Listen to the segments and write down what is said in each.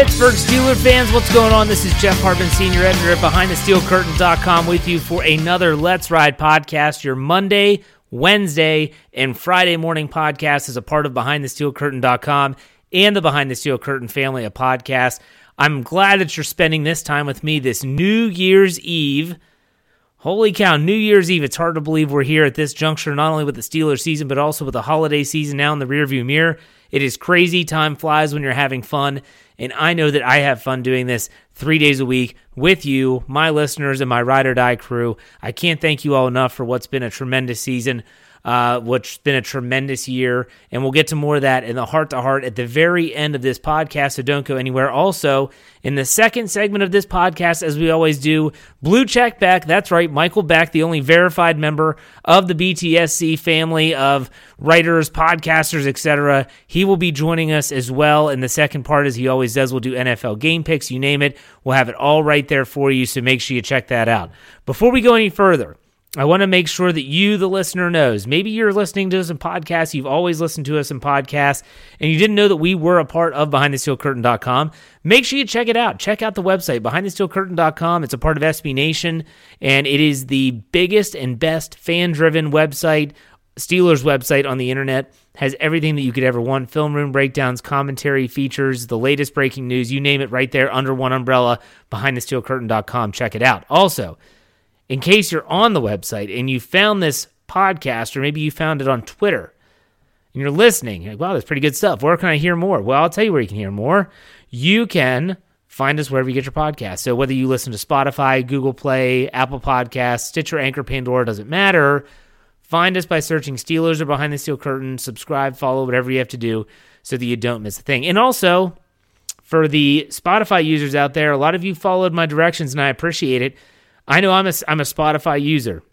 Pittsburgh Steelers fans, what's going on? This is Jeff Hartman, senior editor at BehindTheSteelCurtain.com with you for another Let's Ride podcast. Your Monday, Wednesday, and Friday morning podcast is a part of BehindTheSteelCurtain.com and the Behind the Steel Curtain family of podcasts. I'm glad that you're spending this time with me this New Year's Eve. Holy cow, New Year's Eve. It's hard to believe we're here at this juncture, not only with the Steelers season, but also with the holiday season now in the rearview mirror. It is crazy. Time flies when you're having fun. And I know that I have fun doing this three days a week with you, my listeners, and my ride or die crew. I can't thank you all enough for what's been a tremendous season uh, which been a tremendous year. And we'll get to more of that in the heart to heart at the very end of this podcast. So don't go anywhere. Also, in the second segment of this podcast, as we always do, Blue Check Beck. That's right, Michael Beck, the only verified member of the BTSC family of writers, podcasters, etc. He will be joining us as well in the second part, as he always does. We'll do NFL game picks, you name it. We'll have it all right there for you. So make sure you check that out. Before we go any further, I want to make sure that you, the listener, knows. Maybe you're listening to us in podcasts. You've always listened to us in podcasts, and you didn't know that we were a part of BehindTheSteelCurtain.com. Make sure you check it out. Check out the website, BehindTheSteelCurtain.com. It's a part of SB Nation, and it is the biggest and best fan-driven website, Steelers website on the internet. Has everything that you could ever want: film room breakdowns, commentary, features, the latest breaking news. You name it, right there under one umbrella. BehindTheSteelCurtain.com. Check it out. Also in case you're on the website and you found this podcast, or maybe you found it on Twitter and you're listening, you're like, wow, that's pretty good stuff. Where can I hear more? Well, I'll tell you where you can hear more. You can find us wherever you get your podcast. So whether you listen to Spotify, Google Play, Apple Podcasts, Stitcher, Anchor, Pandora, doesn't matter. Find us by searching Steelers or Behind the Steel Curtain. Subscribe, follow, whatever you have to do so that you don't miss a thing. And also, for the Spotify users out there, a lot of you followed my directions and I appreciate it. I know I'm a, I'm a Spotify user.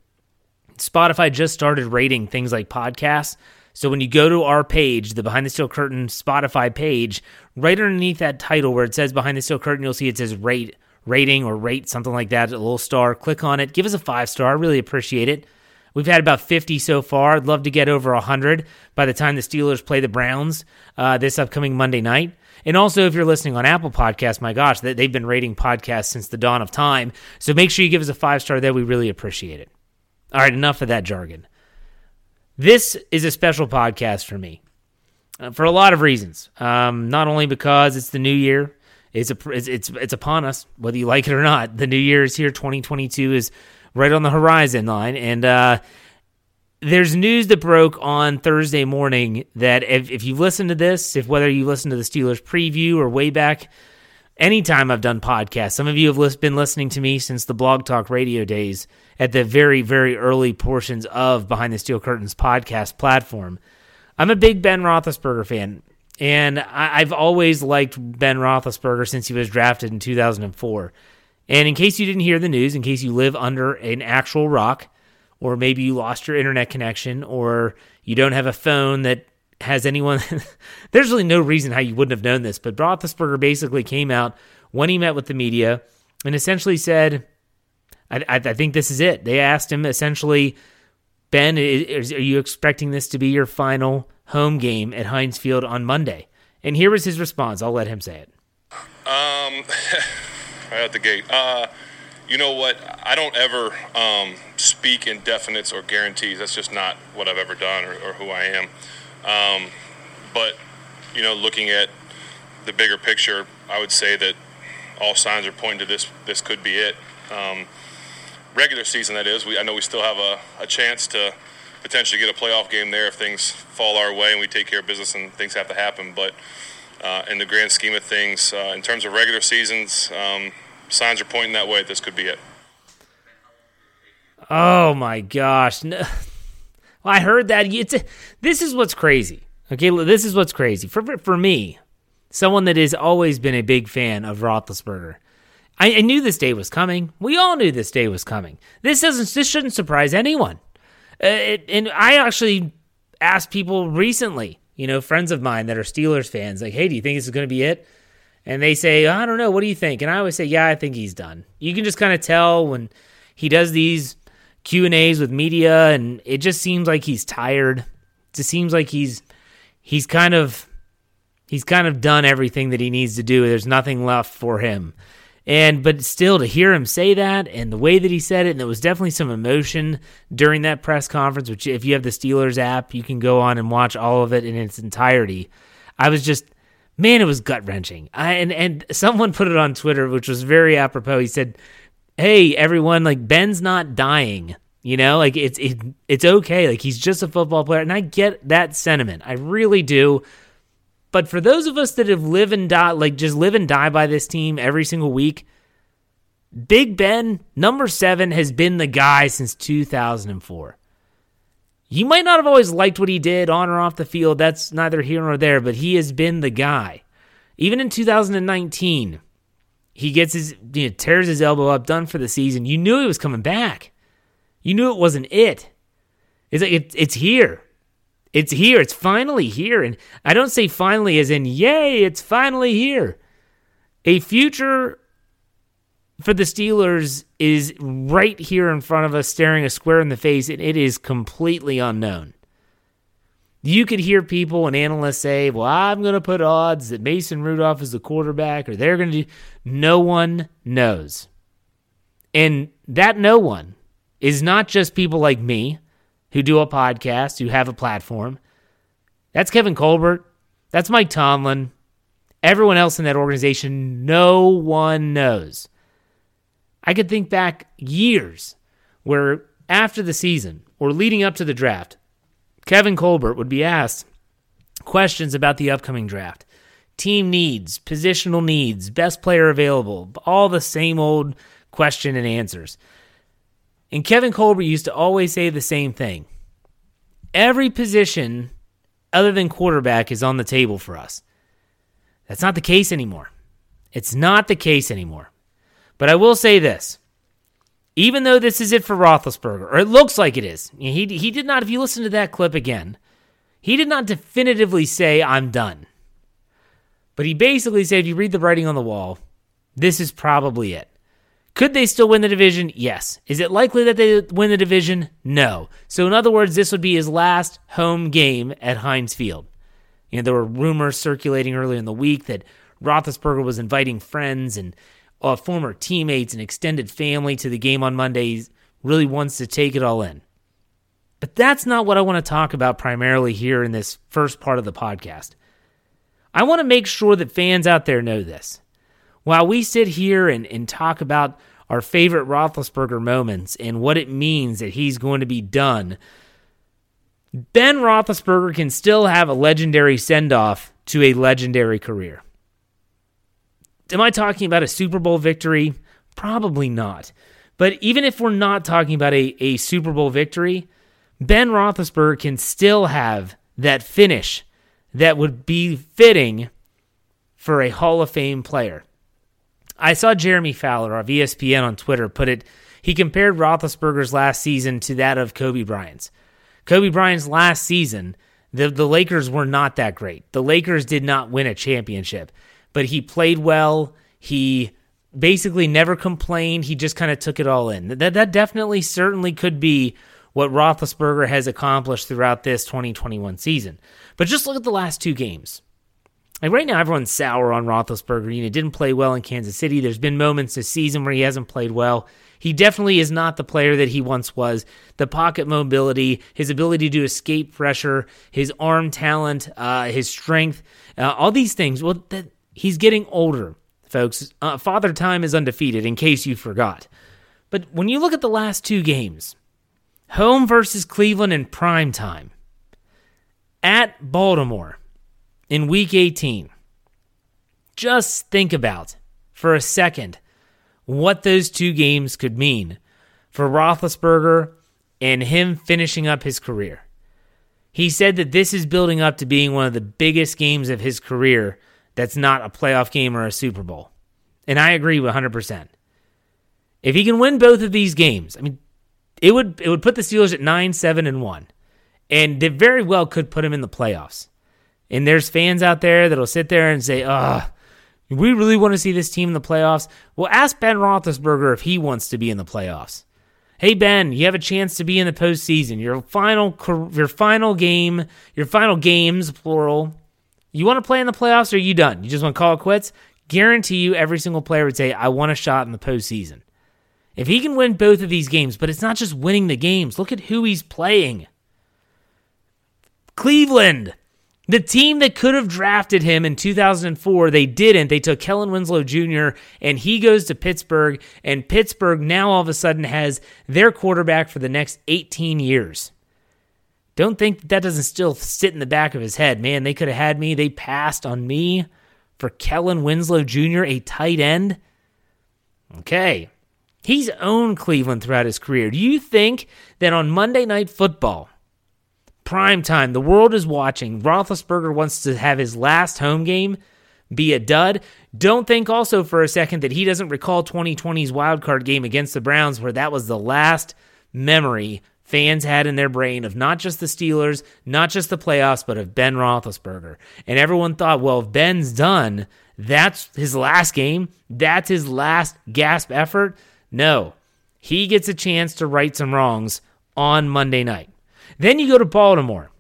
Spotify just started rating things like podcasts. So when you go to our page, the Behind the Steel Curtain Spotify page, right underneath that title where it says Behind the Steel Curtain, you'll see it says rate, rating or rate, something like that, a little star. Click on it. Give us a five star. I really appreciate it. We've had about 50 so far. I'd love to get over 100 by the time the Steelers play the Browns uh, this upcoming Monday night. And also, if you're listening on Apple Podcasts, my gosh, they've been rating podcasts since the dawn of time. So make sure you give us a five star there. We really appreciate it. All right, enough of that jargon. This is a special podcast for me uh, for a lot of reasons. Um, not only because it's the new year, it's, a, it's, it's, it's upon us, whether you like it or not. The new year is here. 2022 is right on the horizon line. And, uh, there's news that broke on Thursday morning that if, if you've listened to this, if whether you listen to the Steelers preview or way back, anytime I've done podcasts, some of you have been listening to me since the Blog Talk Radio days at the very, very early portions of Behind the Steel Curtains podcast platform. I'm a big Ben Roethlisberger fan, and I, I've always liked Ben Roethlisberger since he was drafted in 2004. And in case you didn't hear the news, in case you live under an actual rock, or maybe you lost your internet connection, or you don't have a phone that has anyone. There's really no reason how you wouldn't have known this, but Roethlisberger basically came out when he met with the media and essentially said, I, I, I think this is it. They asked him essentially, Ben, is, are you expecting this to be your final home game at Heinz Field on Monday? And here was his response. I'll let him say it. Um, right out the gate. Uh, you know what? I don't ever um, speak in definites or guarantees. That's just not what I've ever done or, or who I am. Um, but you know, looking at the bigger picture, I would say that all signs are pointing to this. This could be it. Um, regular season, that is. We, I know we still have a, a chance to potentially get a playoff game there if things fall our way and we take care of business and things have to happen. But uh, in the grand scheme of things, uh, in terms of regular seasons, um, signs are pointing that way. This could be it. Oh my gosh! No. Well, I heard that. It's a, this is what's crazy. Okay, this is what's crazy for for me, someone that has always been a big fan of Roethlisberger. I, I knew this day was coming. We all knew this day was coming. This doesn't. This shouldn't surprise anyone. Uh, it, and I actually asked people recently, you know, friends of mine that are Steelers fans, like, "Hey, do you think this is going to be it?" And they say, "I don't know. What do you think?" And I always say, "Yeah, I think he's done." You can just kind of tell when he does these Q and A's with media, and it just seems like he's tired. It just seems like he's he's kind of he's kind of done everything that he needs to do. There's nothing left for him. And but still to hear him say that and the way that he said it, and there was definitely some emotion during that press conference, which if you have the Steelers app, you can go on and watch all of it in its entirety. I was just man, it was gut wrenching. And and someone put it on Twitter, which was very apropos. He said, Hey, everyone, like Ben's not dying. You know, like it's it, it's okay. Like he's just a football player, and I get that sentiment. I really do. But for those of us that have live and die, like just live and die by this team every single week, Big Ben, number seven, has been the guy since 2004. You might not have always liked what he did on or off the field. That's neither here nor there, but he has been the guy. Even in 2019, he gets his, you know, tears his elbow up, done for the season. You knew he was coming back. You knew it wasn't it. It's like it, it's here. It's here. It's finally here. And I don't say finally as in, yay, it's finally here. A future for the Steelers is right here in front of us, staring a square in the face, and it is completely unknown. You could hear people and analysts say, well, I'm going to put odds that Mason Rudolph is the quarterback, or they're going to do. No one knows. And that no one is not just people like me who do a podcast, who have a platform. That's Kevin Colbert. That's Mike Tomlin. Everyone else in that organization, no one knows. I could think back years where after the season or leading up to the draft, Kevin Colbert would be asked questions about the upcoming draft. Team needs, positional needs, best player available, all the same old question and answers. And Kevin Colbert used to always say the same thing every position other than quarterback is on the table for us. That's not the case anymore. It's not the case anymore. But I will say this. Even though this is it for Roethlisberger, or it looks like it is, he, he did not, if you listen to that clip again, he did not definitively say, I'm done. But he basically said, if you read the writing on the wall, this is probably it. Could they still win the division? Yes. Is it likely that they win the division? No. So, in other words, this would be his last home game at Heinz Field. You know, there were rumors circulating earlier in the week that Roethlisberger was inviting friends and uh, former teammates and extended family to the game on Monday. Really wants to take it all in. But that's not what I want to talk about primarily here in this first part of the podcast. I want to make sure that fans out there know this. While we sit here and, and talk about our favorite Roethlisberger moments and what it means that he's going to be done, Ben Roethlisberger can still have a legendary send off to a legendary career. Am I talking about a Super Bowl victory? Probably not. But even if we're not talking about a, a Super Bowl victory, Ben Roethlisberger can still have that finish that would be fitting for a Hall of Fame player. I saw Jeremy Fowler of ESPN on Twitter put it. He compared Roethlisberger's last season to that of Kobe Bryant's. Kobe Bryant's last season, the the Lakers were not that great. The Lakers did not win a championship, but he played well. He basically never complained. He just kind of took it all in. That that definitely certainly could be what Roethlisberger has accomplished throughout this 2021 season. But just look at the last two games. like right now, everyone's sour on Roethlisberger. You know, didn't play well in Kansas City. There's been moments this season where he hasn't played well. He definitely is not the player that he once was. The pocket mobility, his ability to escape pressure, his arm talent, uh, his strength, uh, all these things. Well, that, he's getting older, folks. Uh, Father Time is undefeated, in case you forgot. But when you look at the last two games, home versus Cleveland in prime time, at Baltimore in week 18. Just think about for a second what those two games could mean for Roethlisberger and him finishing up his career. He said that this is building up to being one of the biggest games of his career that's not a playoff game or a Super Bowl. And I agree 100%. If he can win both of these games, I mean, it would it would put the Steelers at 9 7 and 1. And it very well could put him in the playoffs. And there's fans out there that'll sit there and say, "Ugh, we really want to see this team in the playoffs." Well, ask Ben Roethlisberger if he wants to be in the playoffs. Hey Ben, you have a chance to be in the postseason. Your final, your final game, your final games, plural. You want to play in the playoffs, or are you done? You just want to call it quits? Guarantee you, every single player would say, "I want a shot in the postseason." If he can win both of these games, but it's not just winning the games. Look at who he's playing. Cleveland. The team that could have drafted him in 2004, they didn't. They took Kellen Winslow Jr., and he goes to Pittsburgh, and Pittsburgh now all of a sudden has their quarterback for the next 18 years. Don't think that, doesn't still sit in the back of his head. Man, they could have had me. They passed on me for Kellen Winslow Jr., a tight end. Okay. He's owned Cleveland throughout his career. Do you think that on Monday Night Football, prime time. The world is watching. Roethlisberger wants to have his last home game be a dud. Don't think also for a second that he doesn't recall 2020's wildcard game against the Browns, where that was the last memory fans had in their brain of not just the Steelers, not just the playoffs, but of Ben Roethlisberger. And everyone thought, well, if Ben's done, that's his last game, that's his last gasp effort. No, he gets a chance to right some wrongs on Monday night. Then you go to Baltimore.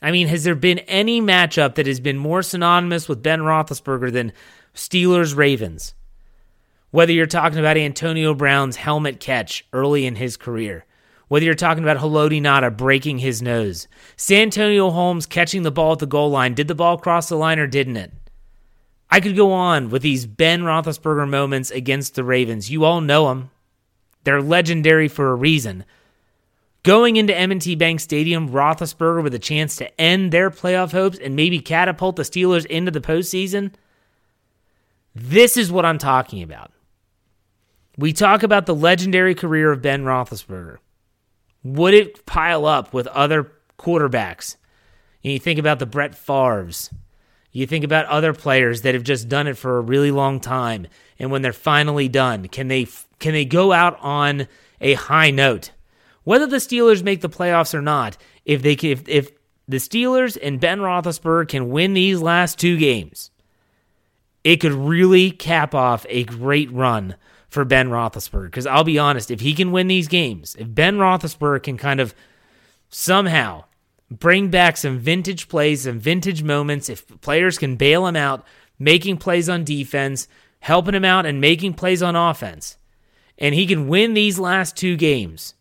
I mean, has there been any matchup that has been more synonymous with Ben Roethlisberger than Steelers Ravens? Whether you're talking about Antonio Brown's helmet catch early in his career, whether you're talking about Haloti Ngata breaking his nose, Santonio Holmes catching the ball at the goal line, did the ball cross the line or didn't it? I could go on with these Ben Roethlisberger moments against the Ravens. You all know them. They're legendary for a reason. Going into M&T Bank Stadium, Roethlisberger with a chance to end their playoff hopes and maybe catapult the Steelers into the postseason. This is what I'm talking about. We talk about the legendary career of Ben Roethlisberger. Would it pile up with other quarterbacks? And you think about the Brett Favre's. You think about other players that have just done it for a really long time, and when they're finally done, can they can they go out on a high note? whether the Steelers make the playoffs or not, if they if, if the Steelers and Ben Roethlisberger can win these last two games, it could really cap off a great run for Ben Roethlisberger. Because I'll be honest, if he can win these games, if Ben Roethlisberger can kind of somehow bring back some vintage plays, some vintage moments, if players can bail him out, making plays on defense, helping him out, and making plays on offense, and he can win these last two games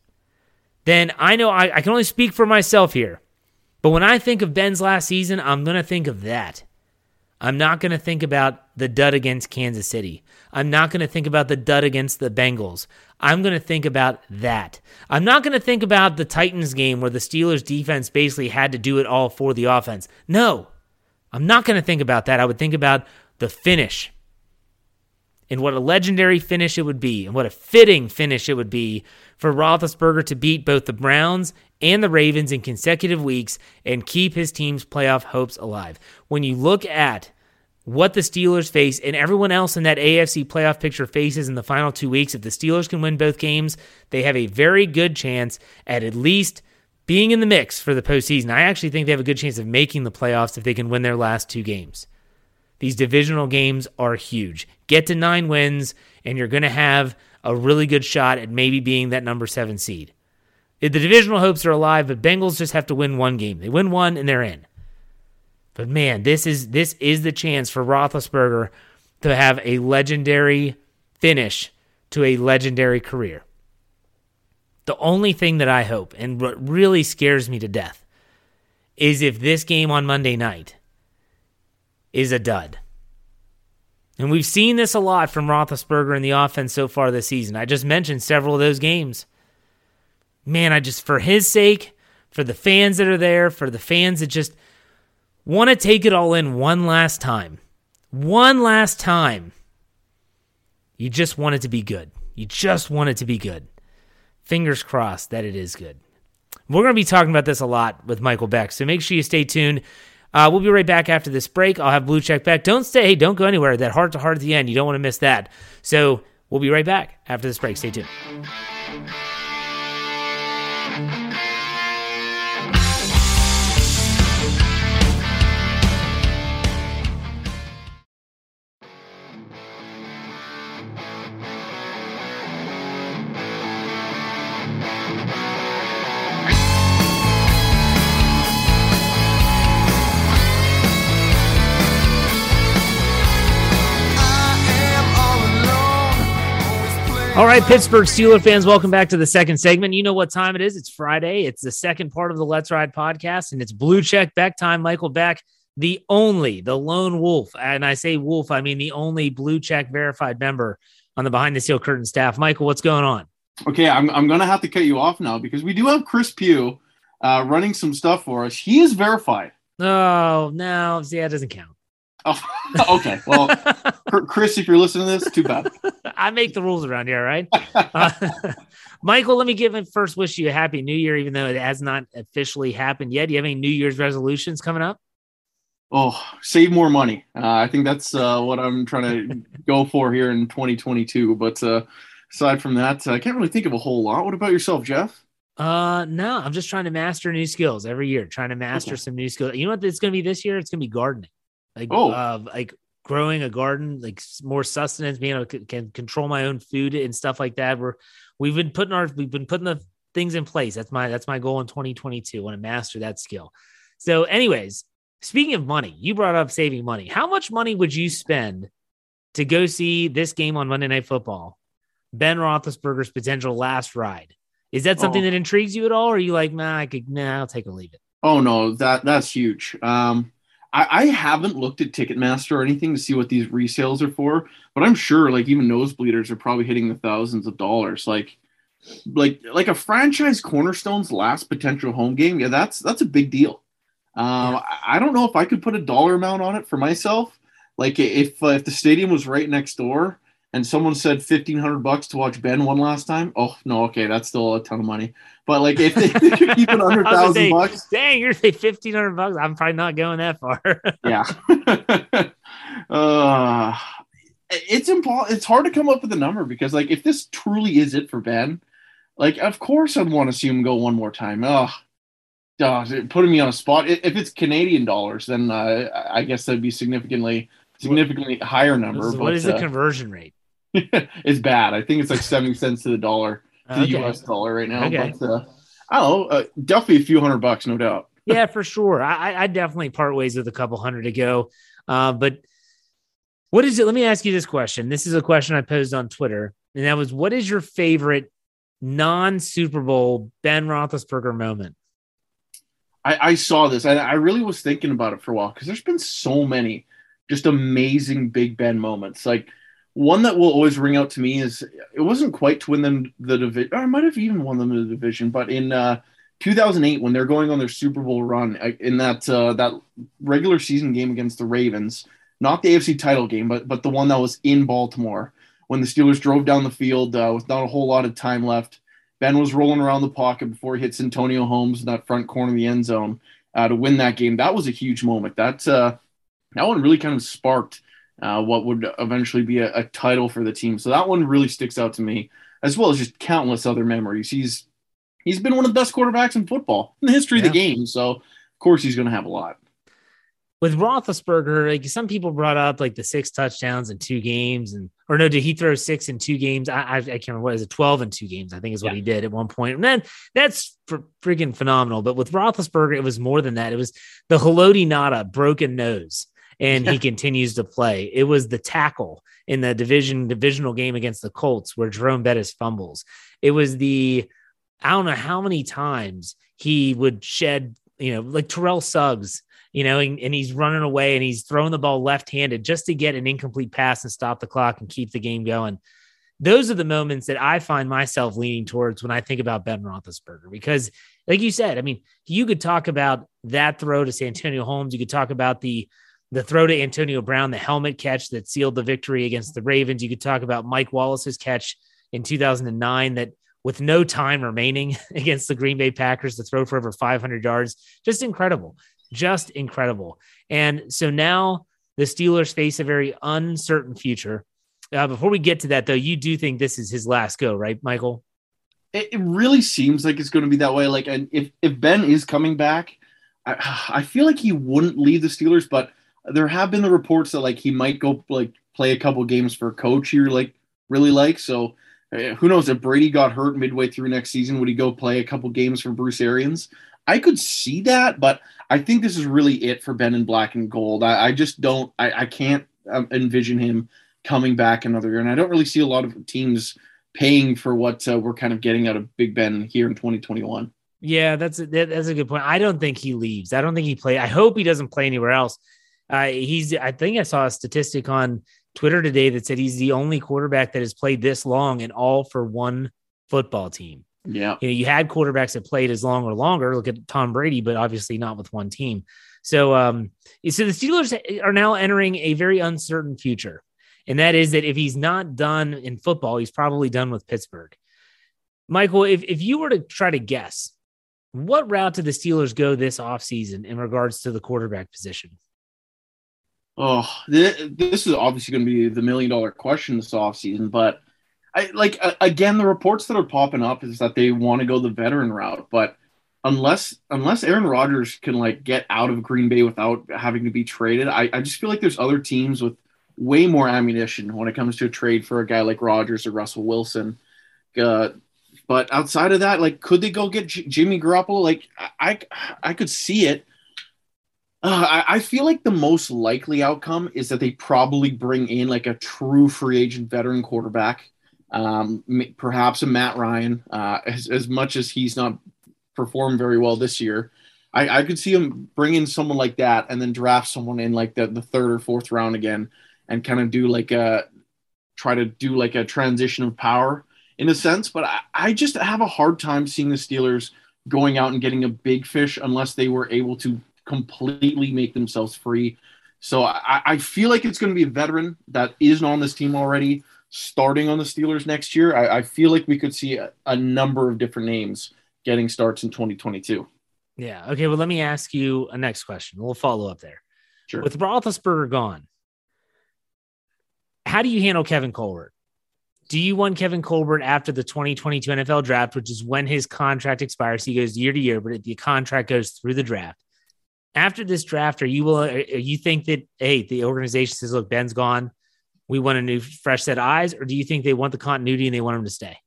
then I know I, I can only speak for myself here. But when I think of Ben's last season, I'm going to think of that. I'm not going to think about the dud against Kansas City. I'm not going to think about the dud against the Bengals. I'm going to think about that. I'm not going to think about the Titans game where the Steelers defense basically had to do it all for the offense. No, I'm not going to think about that. I would think about the finish and what a legendary finish it would be and what a fitting finish it would be for Roethlisberger to beat both the Browns and the Ravens in consecutive weeks and keep his team's playoff hopes alive. When you look at what the Steelers face and everyone else in that AFC playoff picture faces in the final two weeks, if the Steelers can win both games, they have a very good chance at at least being in the mix for the postseason. I actually think they have a good chance of making the playoffs if they can win their last two games. These divisional games are huge. Get to nine wins, and you're going to have a really good shot at maybe being that number seven seed. The divisional hopes are alive, but Bengals just have to win one game. They win one and they're in. But man, this is this is the chance for Roethlisberger to have a legendary finish to a legendary career. The only thing that I hope, and what really scares me to death, is if this game on Monday night is a dud. And we've seen this a lot from Roethlisberger in the offense so far this season. I just mentioned several of those games. Man, I just, for his sake, for the fans that are there, for the fans that just want to take it all in one last time, one last time, you just want it to be good. You just want it to be good. Fingers crossed that it is good. We're going to be talking about this a lot with Michael Beck, so make sure you stay tuned. Uh, we'll be right Beck after this break. I'll have Blue Check back. Don't stay. Don't go anywhere. That heart to heart at the end. You don't want to miss that. So we'll be right back after this break. Stay tuned. All right, Pittsburgh Steeler fans, welcome back to the second segment. You know what time it is. It's Friday. It's the second part of the Let's Ride podcast, and it's Blue Check Beck time. Michael Beck, the only, the lone wolf. And I say wolf, I mean the only Blue Check verified member on the Behind the Steel Curtain staff. Michael, what's going on? Okay, I'm, I'm going to have to cut you off now because we do have Chris Pugh uh, running some stuff for us. He is verified. Oh, no. See, that doesn't count. Oh, okay. Well, Chris, if you're listening to this, too bad. I make the rules around here, right? Uh, Michael, let me give it first wish you a happy new year, even though it has not officially happened yet. Do you have any New Year's resolutions coming up? Oh, save more money. Uh, I think that's uh, what I'm trying to go for here in 2022. But uh, aside from that, I can't really think of a whole lot. What about yourself, Jeff? Uh, no, I'm just trying to master new skills every year, trying to master okay. some new skills. You know what it's going to be this year? It's going to be gardening like oh. Uh, like growing a garden, like more sustenance, being able to can control my own food and stuff like that. We're we've been putting our we've been putting the things in place. That's my that's my goal in 2022. Want to master that skill. So, anyways, speaking of money, you brought up saving money. How much money would you spend to go see this game on Monday Night Football? Ben Roethlisberger's potential last ride. Is that something oh. that intrigues you at all? Or are you like, nah, I could, nah, I'll take or leave it? Oh no, that that's huge. Um, I, I haven't looked at Ticketmaster or anything to see what these resales are for, but I'm sure like even nosebleeders are probably hitting the thousands of dollars. Like, like like a franchise cornerstone's last potential home game. Yeah, that's that's a big deal. Um, yeah. I don't know if I could put a dollar amount on it for myself. Like if uh, if the stadium was right next door and someone said fifteen hundred bucks to watch Ben one last time, oh no, okay, that's still a ton of money. But like if they, could keep it under thousand bucks, dang, you're saying fifteen hundred bucks. I'm probably not going that far. yeah. uh, it's impo- It's hard to come up with a number because like if this truly is it for Ben, like of course I'd want to see him go one more time. Oh, putting me on a spot. If it's Canadian dollars, then uh, I guess that'd be significantly significantly higher number. What but, is the uh, conversion rate? it's bad. I think it's like 70 cents to the dollar, to okay. the US dollar right now. Okay. But uh, I don't know, uh, definitely a few hundred bucks, no doubt. yeah, for sure. I, I definitely part ways with a couple hundred to go. Uh, but what is it? Let me ask you this question. This is a question I posed on Twitter, and that was what is your favorite non Super Bowl Ben Roethlisberger moment? I, I saw this. I, I really was thinking about it for a while because there's been so many just amazing Big Ben moments. Like one that will always ring out to me is it wasn't quite to win them the division. I might have even won them the division, but in uh, 2008 when they're going on their Super Bowl run in that uh, that regular season game against the Ravens, not the AFC title game, but but the one that was in Baltimore when the Steelers drove down the field uh, with not a whole lot of time left. Ben was rolling around the pocket before he hits Santonio Holmes in that front corner of the end zone uh, to win that game. That was a huge moment. That uh, that one really kind of sparked uh, what would eventually be a, a, title for the team. So that one really sticks out to me, as well as just countless other memories. He's he's been one of the best quarterbacks in football in the history yeah. of the game. So of course he's going to have a lot. With Roethlisberger, like some people brought up like the six touchdowns in two games, and or no, did he throw six in two games? I, I, I can't remember what is it, 12 in two games, I think is what yeah. he did at one point. And then that's fr- freaking phenomenal. But with Roethlisberger, it was more than that. It was the Haloti Ngata broken nose, and he continues to play. It was the tackle in the division divisional game against the Colts where Jerome Bettis fumbles. It was the I don't know how many times he would shed, you know, like Terrell Suggs you know, and, and, he's running away and he's throwing the ball left handed just to get an incomplete pass and stop the clock and keep the game going. Those are the moments that I find myself leaning towards when I think about Ben Roethlisberger, because, like you said, I mean, you could talk about that throw to Santonio Holmes. You could talk about the the throw to Antonio Brown, the helmet catch that sealed the victory against the Ravens. You could talk about Mike Wallace's catch in 2009 that with no time remaining against the Green Bay Packers to throw for over 500 yards. Just incredible just incredible. And so now the Steelers face a very uncertain future. Uh, before we get to that, though, you do think this is his last go, right, Michael? It, it really seems like it's going to be that way. Like, and if if Ben is coming back, I, I feel like he wouldn't leave the Steelers, but there have been the reports that like he might go like play a couple games for a coach you like really like. So uh, who knows if Brady got hurt midway through next season, would he go play a couple games for Bruce Arians? I could see that, but I think this is really it for Ben in black and gold. I, I just don't, I, I can't um, envision him coming back another year. And I don't really see a lot of teams paying for what uh, we're kind of getting out of Big Ben here in 2021. Yeah, that's a, that's a good point. I don't think he leaves. I don't think he play. I hope he doesn't play anywhere else. Uh, he's. I think I saw a statistic on Twitter today that said he's the only quarterback that has played this long and all for one football team. Yeah. You know, you had quarterbacks that played as long or longer. Look at Tom Brady, but obviously not with one team. So, um, so the Steelers are now entering a very uncertain future. And that is that if he's not done in football, he's probably done with Pittsburgh. Michael, if, if you were to try to guess, what route did the Steelers go this offseason in regards to the quarterback position? Oh, this is obviously going to be the million dollar question this offseason, but I like again the reports that are popping up is that they want to go the veteran route, but unless unless Aaron Rodgers can like get out of Green Bay without having to be traded, I, I just feel like there's other teams with way more ammunition when it comes to a trade for a guy like Rodgers or Russell Wilson. Uh, but outside of that, like, could they go get J- Jimmy Garoppolo? Like, I I could see it. Uh, I, I feel like the most likely outcome is that they probably bring in like a true free agent veteran quarterback um, perhaps a Matt Ryan, uh, as, as much as he's not performed very well this year. I, I could see him bring in someone like that and then draft someone in like the, the third or fourth round again and kind of do like a try to do like a transition of power in a sense. But I, I just have a hard time seeing the Steelers going out and getting a big fish unless they were able to completely make themselves free. So I, I feel like it's going to be a veteran that isn't on this team already starting on the Steelers next year, I, I feel like we could see a, a, number of different names getting starts in 2022. Yeah. Okay. Well, let me ask you a next question. We'll follow up there. Sure. With Roethlisberger gone, how do you handle Kevin Colbert? Do you want Kevin Colbert after the 2022 NFL draft, which is when his contract expires? He goes year to year, but the contract goes through the draft. After this draft, are you will you think that hey, the organization says, look, Ben's gone we want a new fresh set of eyes, or do you think they want the continuity and they want him to stay?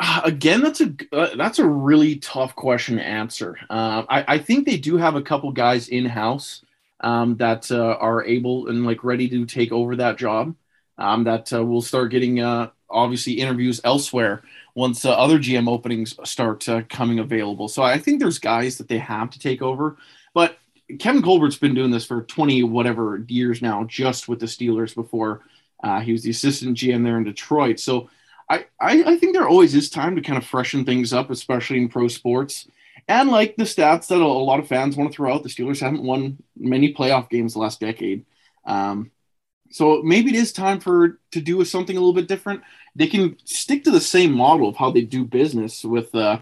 Uh, again, that's a uh, that's a really tough question to answer. Uh, I, I think they do have a couple guys in house um, that uh, are able and like ready to take over that job. Um, that uh, will start getting uh, obviously interviews elsewhere once other GM openings start coming available. So I think there's guys that they have to take over. But Kevin Colbert's been doing this for 20 whatever years now, just with the Steelers before uh, he was the assistant GM there in Detroit. So I, I, I, think there always is time to kind of freshen things up, especially in pro sports. And like the stats that a lot of fans want to throw out, the Steelers haven't won many playoff games the last decade. Um, so maybe it is time for to do something a little bit different. They can stick to the same model of how they do business with uh,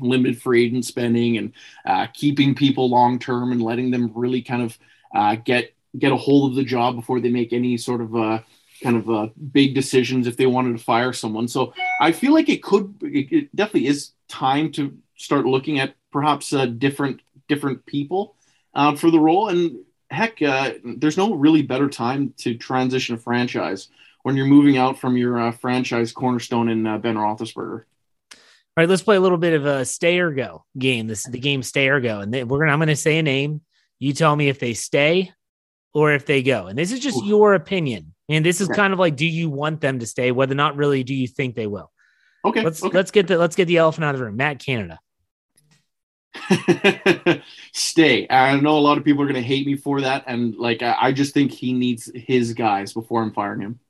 limited free agent spending and uh, keeping people long term and letting them really kind of uh, get get a hold of the job before they make any sort of uh, kind of uh, big decisions if they wanted to fire someone. So I feel like it could it, it definitely is time to start looking at perhaps uh, different different people uh, for the role and heck, uh, there's no really better time to transition a franchise when you're moving out from your uh, franchise cornerstone in uh, Ben Roethlisberger. All right, let's play a little bit of a stay or go game. This is the game stay or go, and we're gonna. I'm gonna say a name. You tell me if they stay or if they go, and this is just Ooh. your opinion. And this is okay. kind of like, do you want them to stay? Whether or not really, do you think they will? Okay. Let's okay. let's get the let's get the elephant out of the room. Matt Canada. stay. I know a lot of people are going to hate me for that, and like I, I, just think he needs his guys before I'm firing him.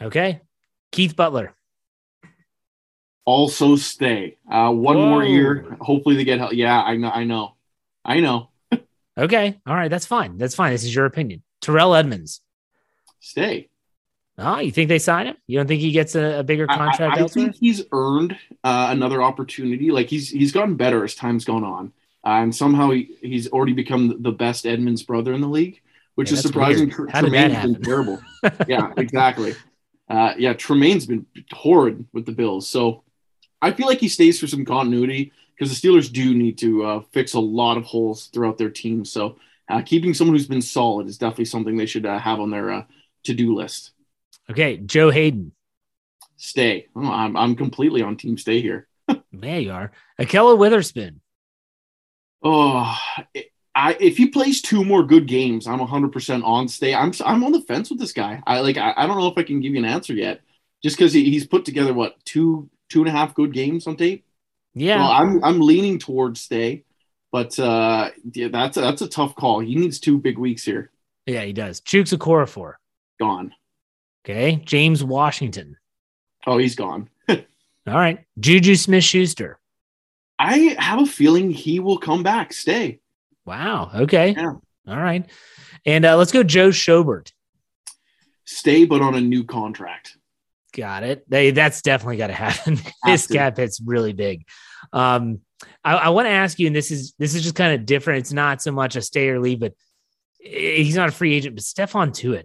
Okay, Keith Butler also stay. Uh, one Whoa. more year. Hopefully they get help. Yeah, I know. I know. I know. okay. All right. That's fine. That's fine. This is your opinion. Terrell Edmunds. Stay. Oh, you think they sign him? You don't think he gets a, a bigger contract? I, I, I think he's earned uh, another opportunity. Like he's he's gotten better as time's gone on, uh, and somehow he, he's already become the best Edmunds brother in the league, which yeah, is surprising. Weird. How Tremaine's did that happen? been terrible. yeah, exactly. Uh, yeah, Tremaine's been horrid with the Bills. So I feel like he stays for some continuity because the Steelers do need to uh, fix a lot of holes throughout their team. So uh, keeping someone who's been solid is definitely something they should uh, have on their uh, to-do list. Okay, Joe Haden. Stay. Oh, I'm I'm completely on team stay here. there you are. Ahkello Witherspoon. Oh, I if he plays two more good games, I'm 100 percent on stay. I'm I'm on the fence with this guy. I like I, I don't know if I can give you an answer yet, just because he, he's put together what two two and a half good games on tape. Yeah, well, I'm I'm leaning towards stay, but uh, yeah, that's a, that's a tough call. He needs two big weeks here. Yeah, he does. Chuks Okorafor gone. Okay, James Washington. Oh, he's gone. All right, Juju Smith Schuster. I have a feeling he will come back. Stay. Wow. Okay. Yeah. All right, and uh, let's go, Joe Schobert. Stay, but on a new contract. Got it. They, that's definitely got to happen. His cap hit's really big. Um, I, I want to ask you, and this is this is just kind of different. It's not so much a stay or leave, but he's not a free agent. But Stephon Tuitt.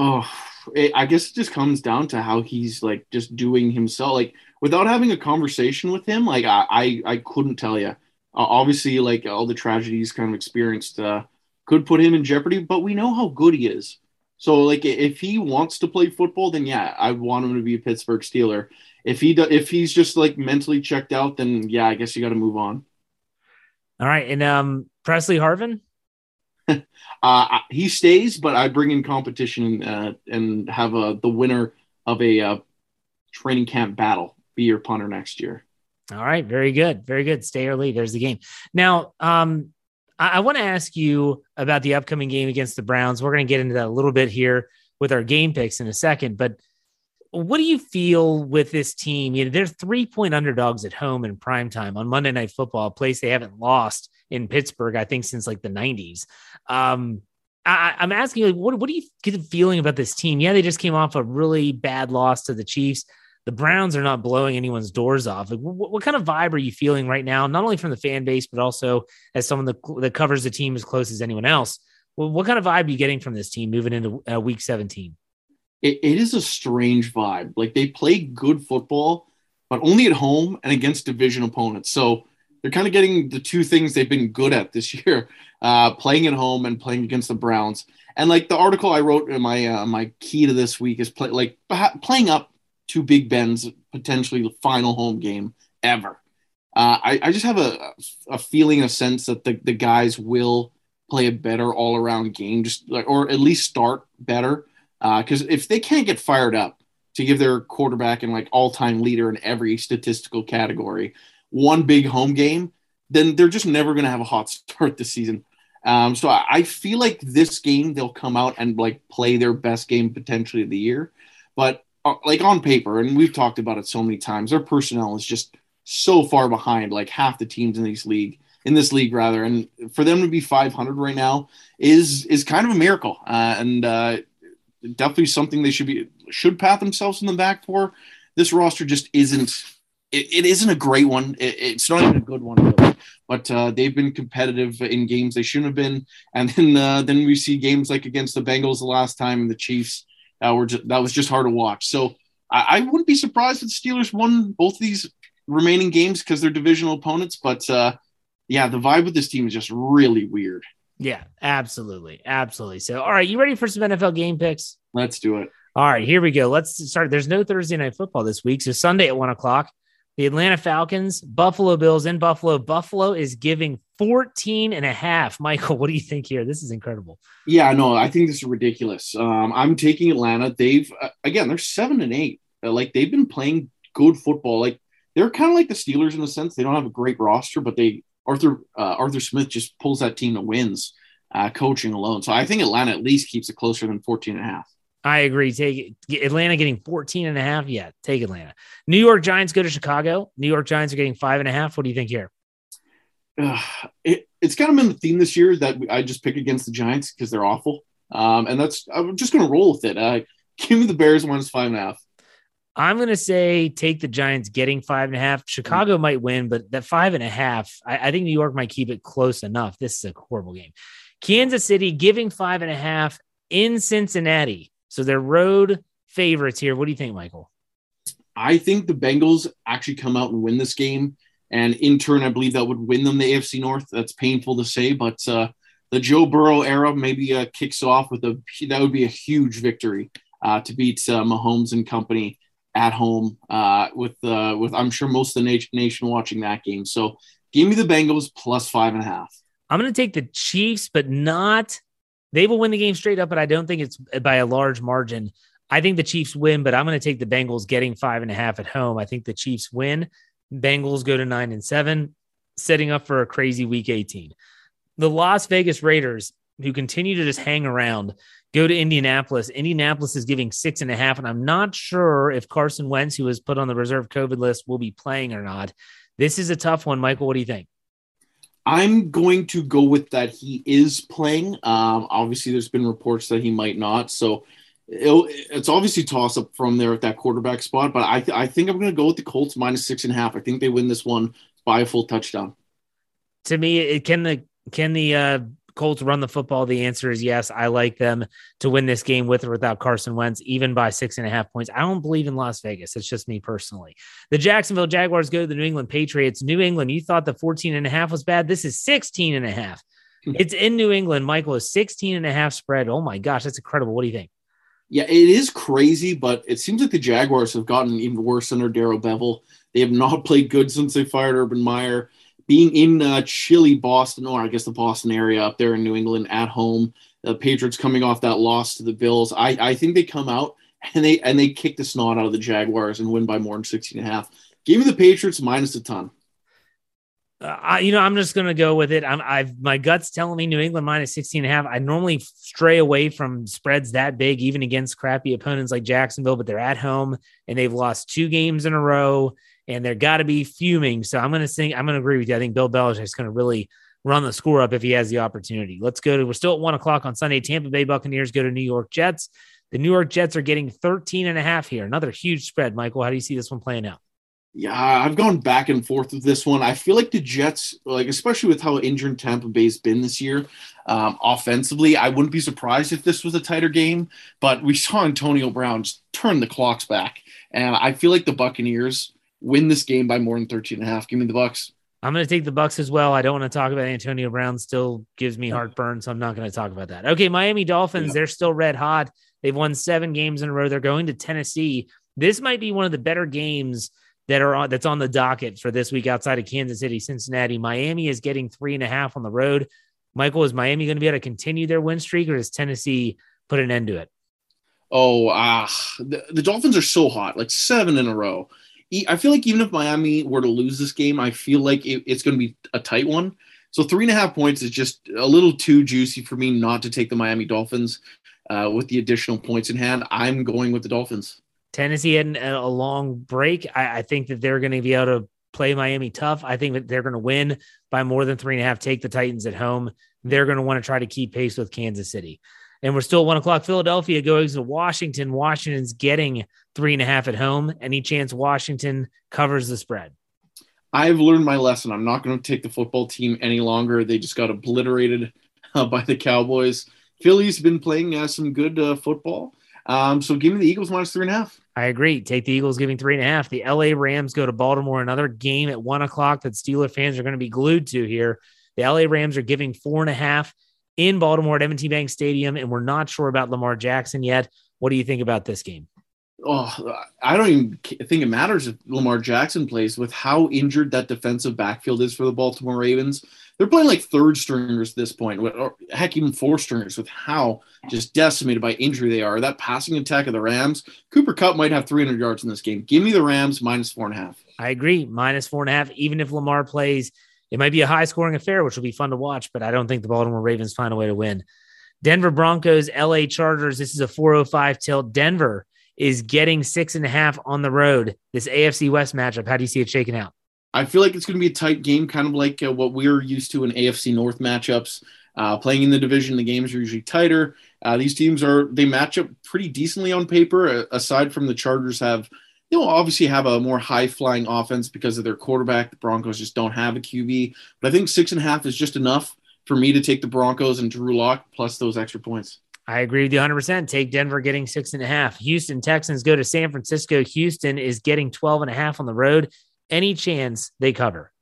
Oh, it, I guess it just comes down to how he's like just doing himself. Like without having a conversation with him, like I I, I couldn't tell you. Uh, obviously, like all the tragedies kind of experienced uh, could put him in jeopardy, but we know how good he is. So like if he wants to play football, then yeah, I want him to be a Pittsburgh Steeler. If he do, if he's just like mentally checked out, then yeah, I guess you got to move on. All right, and um, Pressley Harvin. uh, he stays, but I bring in competition uh, and have a, the winner of a uh, training camp battle be your punter next year. All right, very good, very good. Stay leave. There's the game. Now, um, I, I want to ask you about the upcoming game against the Browns. We're going to get into that a little bit here with our game picks in a second, but what do you feel with this team? You know, they're three point underdogs at home in prime time on Monday Night Football, a place they haven't lost in Pittsburgh, I think, since like the 90s. Um, I, am asking, like, what, what do you get the feeling about this team? Yeah, they just came off a really bad loss to the Chiefs the Browns are not blowing anyone's doors off. Like, what, what, kind of vibe are you feeling right now? Not only from the fan base, but also as someone that, that covers the team as close as anyone else. What kind of vibe are you getting from this team moving into uh, Week 17? It, it is a strange vibe. Like they play good football, but only at home and against division opponents. So they're kind of getting the two things they've been good at this year: uh, playing at home and playing against the Browns. And like the article I wrote in my uh, my key to this week is play, like playing up to Big Ben's potentially the final home game ever. Uh, I, I, just have a, a feeling, a sense that the, the guys will play a better all around game, just like, or at least start better. Because uh, if they can't get fired up to give their quarterback and like all time leader in every statistical category one big home game, then they're just never going to have a hot start this season. Um, so I, I feel like this game they'll come out and like play their best game potentially of the year. But uh, like on paper, and we've talked about it so many times, their personnel is just so far behind like half the teams in this league in this league rather and for them to be 500 right now is is kind of a miracle uh, and uh, definitely something they should be should pat themselves in the back for this roster just isn't it, it isn't a great one it, it's not even a good one really. but uh, they've been competitive in games they shouldn't have been and then uh, then we see games like against the bengals the last time and the chiefs that were just, that was just hard to watch. So I, I wouldn't be surprised if the Steelers won both these remaining games because they're divisional opponents. But uh, yeah, the vibe with this team is just really weird. Yeah, absolutely. Absolutely. So, all right, you ready for some NFL game picks? Let's do it. All right, here we go. Let's start. There's no Thursday night football this week. So, Sunday at one o'clock, the Atlanta Falcons, Buffalo Bills in Buffalo. Buffalo is giving 14 and a half. Michael, what do you think here? This is incredible. Yeah, no, I think this is ridiculous. Um, I'm taking Atlanta. They've, uh, again, they're seven and eight. Uh, like, they've been playing good football. Like, they're kind of like the Steelers in a sense. They don't have a great roster, but they Arthur uh, Arthur Smith just pulls that team to wins, uh, coaching alone. So I think Atlanta at least keeps it closer than 14 and a half. I agree. Take Atlanta getting 14 and a half. Yeah, take Atlanta. New York Giants go to Chicago. New York Giants are getting five and a half. What do you think here? Uh, it, it's kind of been the theme this year that I just pick against the Giants because they're awful. Um, and that's, I'm just going to roll with it. Uh, give me the Bears minus five and a half. I'm going to say take the Giants getting five and a half. Chicago mm-hmm. might win, but that five and a half, I, I, think New York might keep it close enough. This is a horrible game. Kansas City giving five and a half in Cincinnati. So they're road favorites here. What do you think, Michael? I think the Bengals actually come out and win this game. And in turn, I believe that would win them the AFC North. That's painful to say, but uh, the Joe Burrow era maybe uh, kicks off with a that would be a huge victory uh, to beat uh, Mahomes and company at home uh, with uh, with I'm sure most of the nation, nation watching that game. So give me the Bengals plus five and a half. I'm going to take the Chiefs, but not. They will win the game straight up, but I don't think it's by a large margin. I think the Chiefs win, but I'm going to take the Bengals getting five and a half at home. I think the Chiefs win. Bengals go to nine and seven, setting up for a crazy week 18. The Las Vegas Raiders, who continue to just hang around, go to Indianapolis. Indianapolis is giving six and a half, and I'm not sure if Carson Wentz, who was put on the reserve COVID list, will be playing or not. This is a tough one, Michael. What do you think? I'm going to go with that he is playing. Um, obviously, there's been reports that he might not. So it's obviously toss up from there at that quarterback spot. But I, th- I think I'm going to go with the Colts minus six and a half. I think they win this one by a full touchdown. To me, it, can the can the uh, Colts run the football? The answer is yes. I like them to win this game with or without Carson Wentz, even by six and a half points. I don't believe in Las Vegas. It's just me personally. The Jacksonville Jaguars go to the New England Patriots. New England, you thought the 14 and a half was bad. This is 16 and a half. Hmm. It's in New England. Michael is 16 and a half spread. Oh my gosh, that's incredible. What do you think? Yeah, it is crazy, but it seems like the Jaguars have gotten even worse under Darrell Bevell. They have not played good since they fired Urban Meyer being in uh, chilly Boston, or I guess the Boston area up there in New England at home, the Patriots coming off that loss to the Bills, I, I think they come out and they and they kick the snot out of the Jaguars and win by more than 16 and a half. Give me the Patriots minus a ton. Uh, I, you know, I'm just going to go with it. I'm, I've my guts telling me New England minus 16 and a half. I normally stray away from spreads that big, even against crappy opponents like Jacksonville, but they're at home and they've lost two games in a row and they're got to be fuming. So I'm going to think I'm going to agree with you. I think Bill Belichick is going to really run the score up if he has the opportunity. Let's go to we're still at one o'clock on Sunday. Tampa Bay Buccaneers go to New York Jets. The New York Jets are getting 13 and a half here. Another huge spread. Michael, how do you see this one playing out? Yeah, I've gone back and forth with this one. I feel like the Jets, like especially with how injured Tampa Bay's been this year, um, offensively, I wouldn't be surprised if this was a tighter game. But we saw Antonio Brown turn the clocks back, and I feel like the Buccaneers win this game by more than 13 and a half. Give me the Bucks. I'm going to take the Bucks as well. I don't want to talk about Antonio Brown. Still gives me heartburn, so I'm not going to talk about that. Okay, Miami Dolphins. Yeah. They're still red hot. They've won seven games in a row. They're going to Tennessee. This might be one of the better games that are on that's on the docket for this week outside of Kansas City, Cincinnati. Miami is getting three and a half on the road. Michael, is Miami going to be able to continue their win streak, or does Tennessee put an end to it? Oh, ah, uh, the, the Dolphins are so hot, like seven in a row. I feel like even if Miami were to lose this game, I feel like it, it's going to be a tight one. So three and a half points is just a little too juicy for me not to take the Miami Dolphins uh, with the additional points in hand. I'm going with the Dolphins. Tennessee had a long break. I, I think that they're going to be able to play Miami tough. I think that they're going to win by more than three and a half. Take the Titans at home. They're going to want to try to keep pace with Kansas City. And we're still one o'clock. Philadelphia goes to Washington. Washington's getting three and a half at home. Any chance Washington covers the spread? I've learned my lesson. I'm not going to take the football team any longer. They just got obliterated uh, by the Cowboys. Philly's been playing uh, some good uh, football. Um, so give me the Eagles minus three and a half. I agree. Take the Eagles giving three and a half. The LA Rams go to Baltimore. Another game at one o'clock that Steeler fans are going to be glued to here. The LA Rams are giving four and a half in Baltimore at M&T Bank Stadium, and we're not sure about Lamar Jackson yet. What do you think about this game? Oh, I don't even think it matters if Lamar Jackson plays with how injured that defensive backfield is for the Baltimore Ravens. They're playing like third stringers at this point, or heck, even four stringers with how just decimated by injury they are. That passing attack of the Rams, Cooper Kupp might have 300 yards in this game. Give me the Rams minus four and a half. I agree. Minus four and a half. Even if Lamar plays, it might be a high scoring affair, which will be fun to watch, but I don't think the Baltimore Ravens find a way to win. Denver Broncos, LA Chargers. This is a 405 tilt. Denver is getting six and a half on the road. This AFC West matchup. How do you see it shaking out? I feel like it's going to be a tight game, kind of like uh, what we're used to in AFC North matchups. Uh, playing in the division, the games are usually tighter. Uh, these teams are they match up pretty decently on paper. Uh, aside from the Chargers have, know, obviously have a more high flying offense because of their quarterback. The Broncos just don't have a QB, but I think six and a half is just enough for me to take the Broncos and Drew Lock plus those extra points. I agree with you 100%. Take Denver getting six and a half. Houston Texans go to San Francisco. Houston is getting 12 and a half on the road any chance they cover?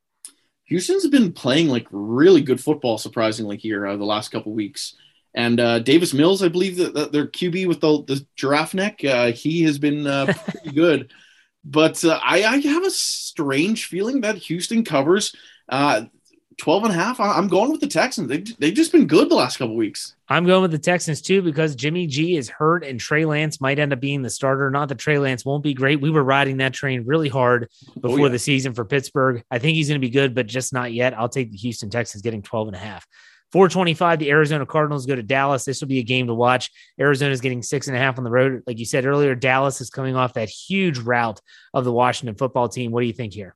Houston's been playing like really good football, surprisingly, here uh, the last couple weeks. And uh, Davis Mills, I believe that, that their QB with the, the giraffe neck, uh, he has been uh, pretty good. But uh, I, I, have a strange feeling that Houston covers. Uh, 12 and a half. I'm going with the Texans. They've, they've just been good the last couple weeks. I'm going with the Texans too because Jimmy G is hurt and Trey Lance might end up being the starter. Not that Trey Lance won't be great. We were riding that train really hard oh, before oh, yeah. the season for Pittsburgh. I think he's going to be good, but just not yet. I'll take the Houston Texans getting 12 and a half. 425, the Arizona Cardinals go to Dallas. This will be a game to watch. Arizona is getting six and a half on the road. Like you said earlier, Dallas is coming off that huge rout of the Washington football team. What do you think here?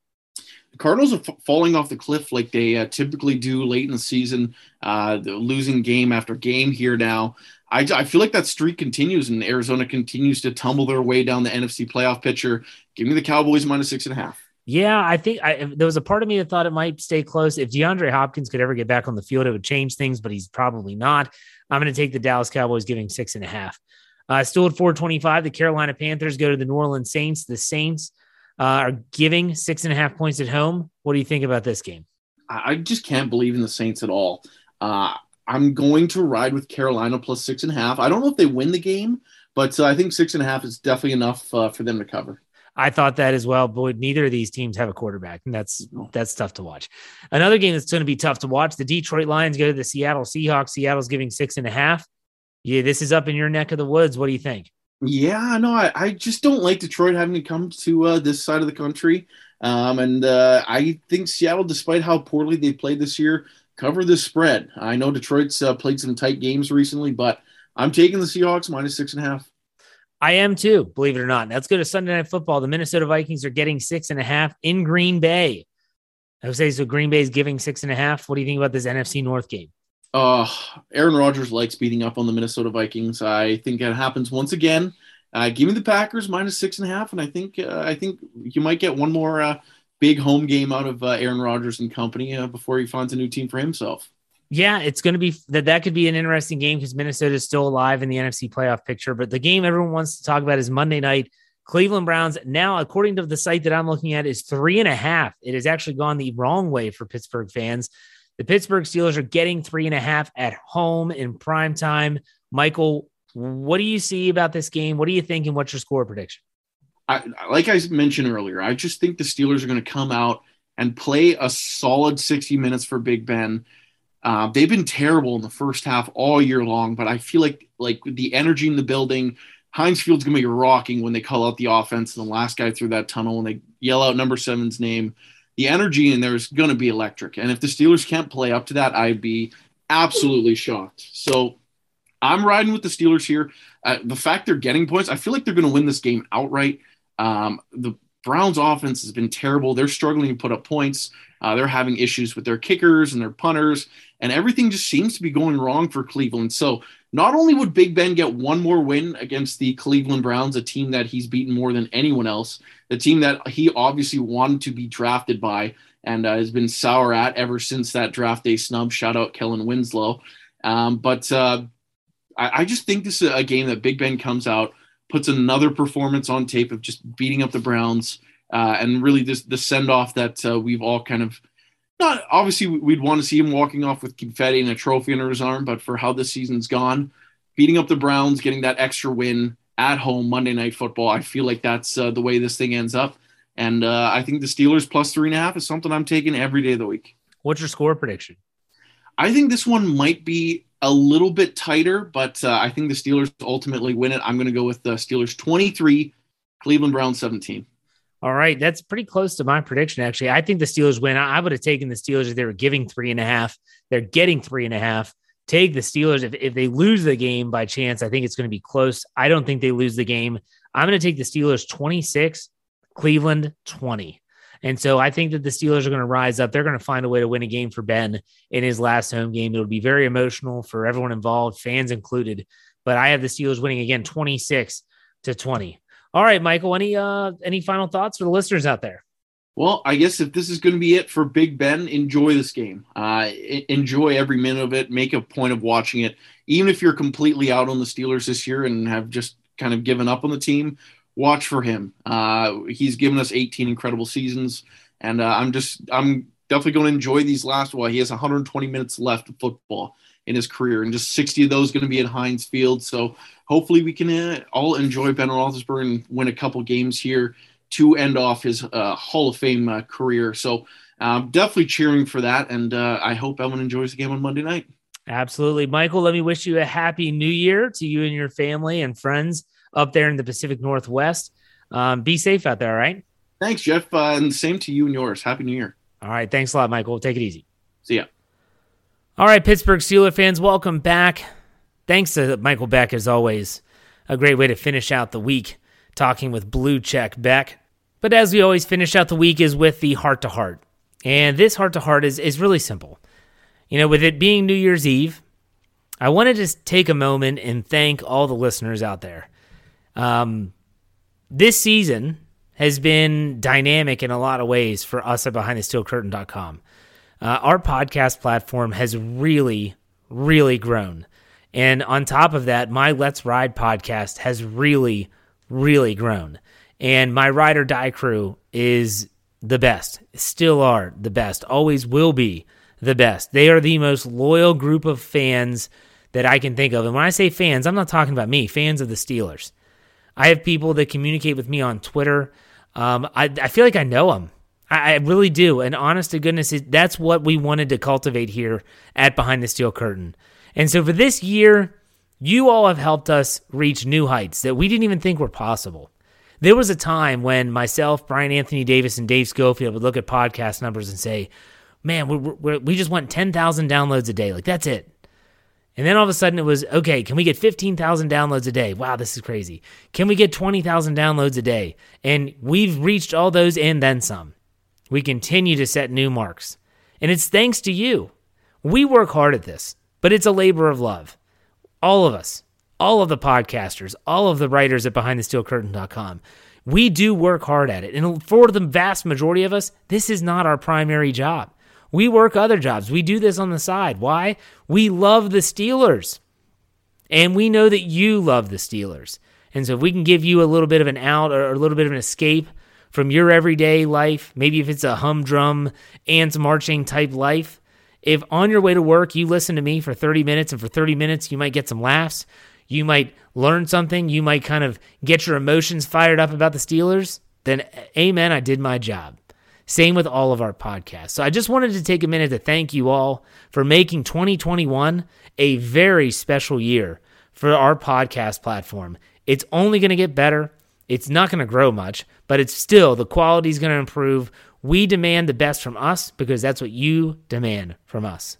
the Cardinals are f- falling off the cliff like they uh, typically do late in the season, uh, losing game after game here now. I, I feel like that streak continues and Arizona continues to tumble their way down the NFC playoff picture. Give me the Cowboys minus six and a half. Yeah, I think I, there was a part of me that thought it might stay close. If DeAndre Hopkins could ever get back on the field, it would change things, but he's probably not. I'm going to take the Dallas Cowboys giving six and a half. Uh, still at 425, the Carolina Panthers go to the New Orleans Saints. The Saints uh, are giving six and a half points at home. What do you think about this game? I just can't believe in the Saints at all. Uh, I'm going to ride with Carolina plus six and a half. I don't know if they win the game, but uh, I think six and a half is definitely enough uh, for them to cover. I thought that as well, but neither of these teams have a quarterback, and that's that's tough to watch. Another game that's going to be tough to watch: the Detroit Lions go to the Seattle Seahawks. Seattle's giving six and a half. Yeah, this is up in your neck of the woods. What do you think? Yeah, no, I, I just don't like Detroit having to come to uh, this side of the country. Um, and uh, I think Seattle, despite how poorly they played this year, cover the spread. I know Detroit's uh, played some tight games recently, but I'm taking the Seahawks minus six and a half. I am too, believe it or not. Let's go to Sunday Night Football. The Minnesota Vikings are getting six and a half in Green Bay. I would say so. Green Bay is giving six and a half. What do you think about this NFC North game? Uh, Aaron Rodgers likes beating up on the Minnesota Vikings. I think that happens once again. Uh, give me the Packers minus six and a half, and I think uh, I think you might get one more uh, big home game out of uh, Aaron Rodgers and company uh, before he finds a new team for himself. Yeah, it's going to be that that could be an interesting game because Minnesota is still alive in the NFC playoff picture. But the game everyone wants to talk about is Monday night. Cleveland Browns now, according to the site that I'm looking at, is three and a half. It has actually gone the wrong way for Pittsburgh fans. The Pittsburgh Steelers are getting three and a half at home in prime time. Michael, what do you see about this game? What do you think, and what's your score prediction? I, like I mentioned earlier, I just think the Steelers are going to come out and play a solid 60 minutes for Big Ben. Uh, they've been terrible in the first half all year long, but I feel like like the energy in the building, Heinz Field's to be rocking when they call out the offense and the last guy through that tunnel and they yell out number seven's name the energy in there is to be electric. And if the Steelers can't play up to that, I'd be absolutely shocked. So I'm riding with the Steelers here. Uh, the fact they're getting points, I feel like they're going to win this game outright. Um, the Browns offense has been terrible. They're struggling to put up points. Uh, they're having issues with their kickers and their punters, and everything just seems to be going wrong for Cleveland. So not only would Big Ben get one more win against the Cleveland Browns, a team that he's beaten more than anyone else, the team that he obviously wanted to be drafted by and uh, has been sour at ever since that draft day snub. Shout out Kellen Winslow. Um, but uh, I, I, just think this is a game that Big Ben comes out, puts another performance on tape of just beating up the Browns, uh, and really this the send off that uh, we've all kind of not obviously we'd want to see him walking off with confetti and a trophy under his arm, but for how this season's gone, beating up the Browns, getting that extra win at home Monday Night Football, I feel like that's uh, the way this thing ends up. And uh, I think the Steelers plus three and a half is something I'm taking every day of the week. What's your score prediction? I think this one might be a little bit tighter, but uh, I think the Steelers ultimately win it. I'm going to go with the Steelers 23, Cleveland Browns 17. All right, that's pretty close to my prediction. Actually, I think the Steelers win. I would have taken the Steelers if they were giving three and a half. They're getting three and a half. Take the Steelers if if they lose the game by chance. I think it's going to be close. I don't think they lose the game. I'm going to take the Steelers 26, Cleveland 20. And so I think that the Steelers are going to rise up. They're going to find a way to win a game for Ben in his last home game. It'll be very emotional for everyone involved, fans included. But I have the Steelers winning again 26 to 20. All right, Michael, any uh any final thoughts for the listeners out there? Well, I guess if this is going to be it for Big Ben, enjoy this game. Uh, enjoy every minute of it. Make a point of watching it. Even if you're completely out on the Steelers this year and have just kind of given up on the team, watch for him. Uh, he's given us 18 incredible seasons, and uh, I'm just I'm definitely going to enjoy these last. Well, he has 120 minutes left of football in his career, and just 60 of those going to be at Heinz Field. So hopefully we can uh, all enjoy Ben Roethlisberger and win a couple games here to end off his uh, Hall of Fame uh, career. So um, definitely cheering for that, and uh, I hope everyone enjoys the game on Monday night. Absolutely, Michael. Let me wish you a happy New Year to you and your family and friends up there in the Pacific Northwest. Um, be safe out there, all right? Thanks, Jeff. Uh, and same to you and yours. Happy New Year. All right. Thanks a lot, Michael. Take it easy. See ya. All right, Pittsburgh Steelers fans, welcome back. Thanks to Michael Beck, as always. A great way to finish out the week talking with Blue Check Beck. But as we always finish out the week is with the heart to heart. And this heart to heart is is really simple. You know, with it being New Year's Eve, I wanted to just take a moment and thank all the listeners out there. Um, this season has been dynamic in a lot of ways for us at BehindTheSteelCurtain.com. Uh, our podcast platform has really, really grown. And on top of that, my Let's Ride podcast has really, really grown. And my Ride or Die crew is the best, still are the best, always will be the best. They are the most loyal group of fans that I can think of. And when I say fans, I'm not talking about me, fans of the Steelers. I have people that communicate with me on Twitter. Um, I, I feel like I know them. I, I really do. And honest to goodness, that's what we wanted to cultivate here at Behind the Steel Curtain. And so for this year, you all have helped us reach new heights that we didn't even think were possible. There was a time when myself, Brian Anthony Davis, and Dave Schofield would look at podcast numbers and say, man, we we we just want 10,000 downloads a day. Like, that's it. And then all of a sudden it was, okay, can we get 15,000 downloads a day? Wow, this is crazy. Can we get 20,000 downloads a day? And we've reached all those and then some. We continue to set new marks. And it's thanks to you. We work hard at this, but it's a labor of love. All of us, all of the podcasters, all of the writers at BehindTheSteelCurtain.com, we do work hard at it. And for the vast majority of us, this is not our primary job. We work other jobs. We do this on the side. Why? We love the Steelers. And we know that you love the Steelers. And so if we can give you a little bit of an out or a little bit of an escape from your everyday life, maybe if it's a humdrum, ants marching type life, if on your way to work you listen to me for 30 minutes and for 30 minutes you might get some laughs, you might learn something, you might kind of get your emotions fired up about the Steelers, then eh, amen, I did my job. Same with all of our podcasts. So I just wanted to take a minute to thank you all for making 2021 a very special year for our podcast platform. It's only going to get better. It's not going to grow much, but it's still the quality is going to improve. We demand the best from us because that's what you demand from us.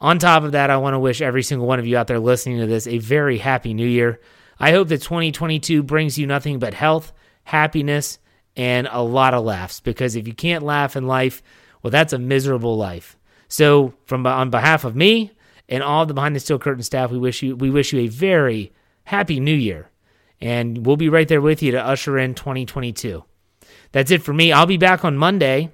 On top of that, I want to wish every single one of you out there listening to this a very happy new year. I hope that 2022 brings you nothing but health, happiness, and a lot of laughs because if you can't laugh in life, well, that's a miserable life. So, from on behalf of me and all the behind the steel curtain staff, we wish you we wish you a very happy new year, and we'll be right there with you to usher in 2022. That's it for me. I'll be back on Monday.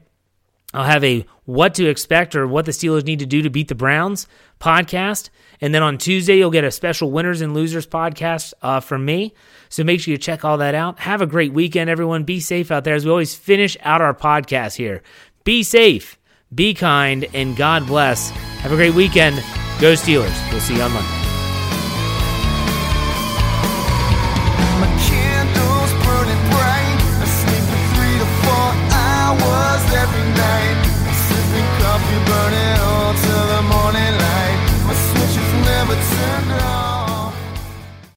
I'll have a what to expect or what the Steelers need to do to beat the Browns podcast. And then on Tuesday, you'll get a special winners and losers podcast uh, from me. So make sure you check all that out. Have a great weekend, everyone. Be safe out there as we always finish out our podcast here. Be safe, Be kind and God bless. Have a great weekend. Go Steelers. We'll see you on Monday.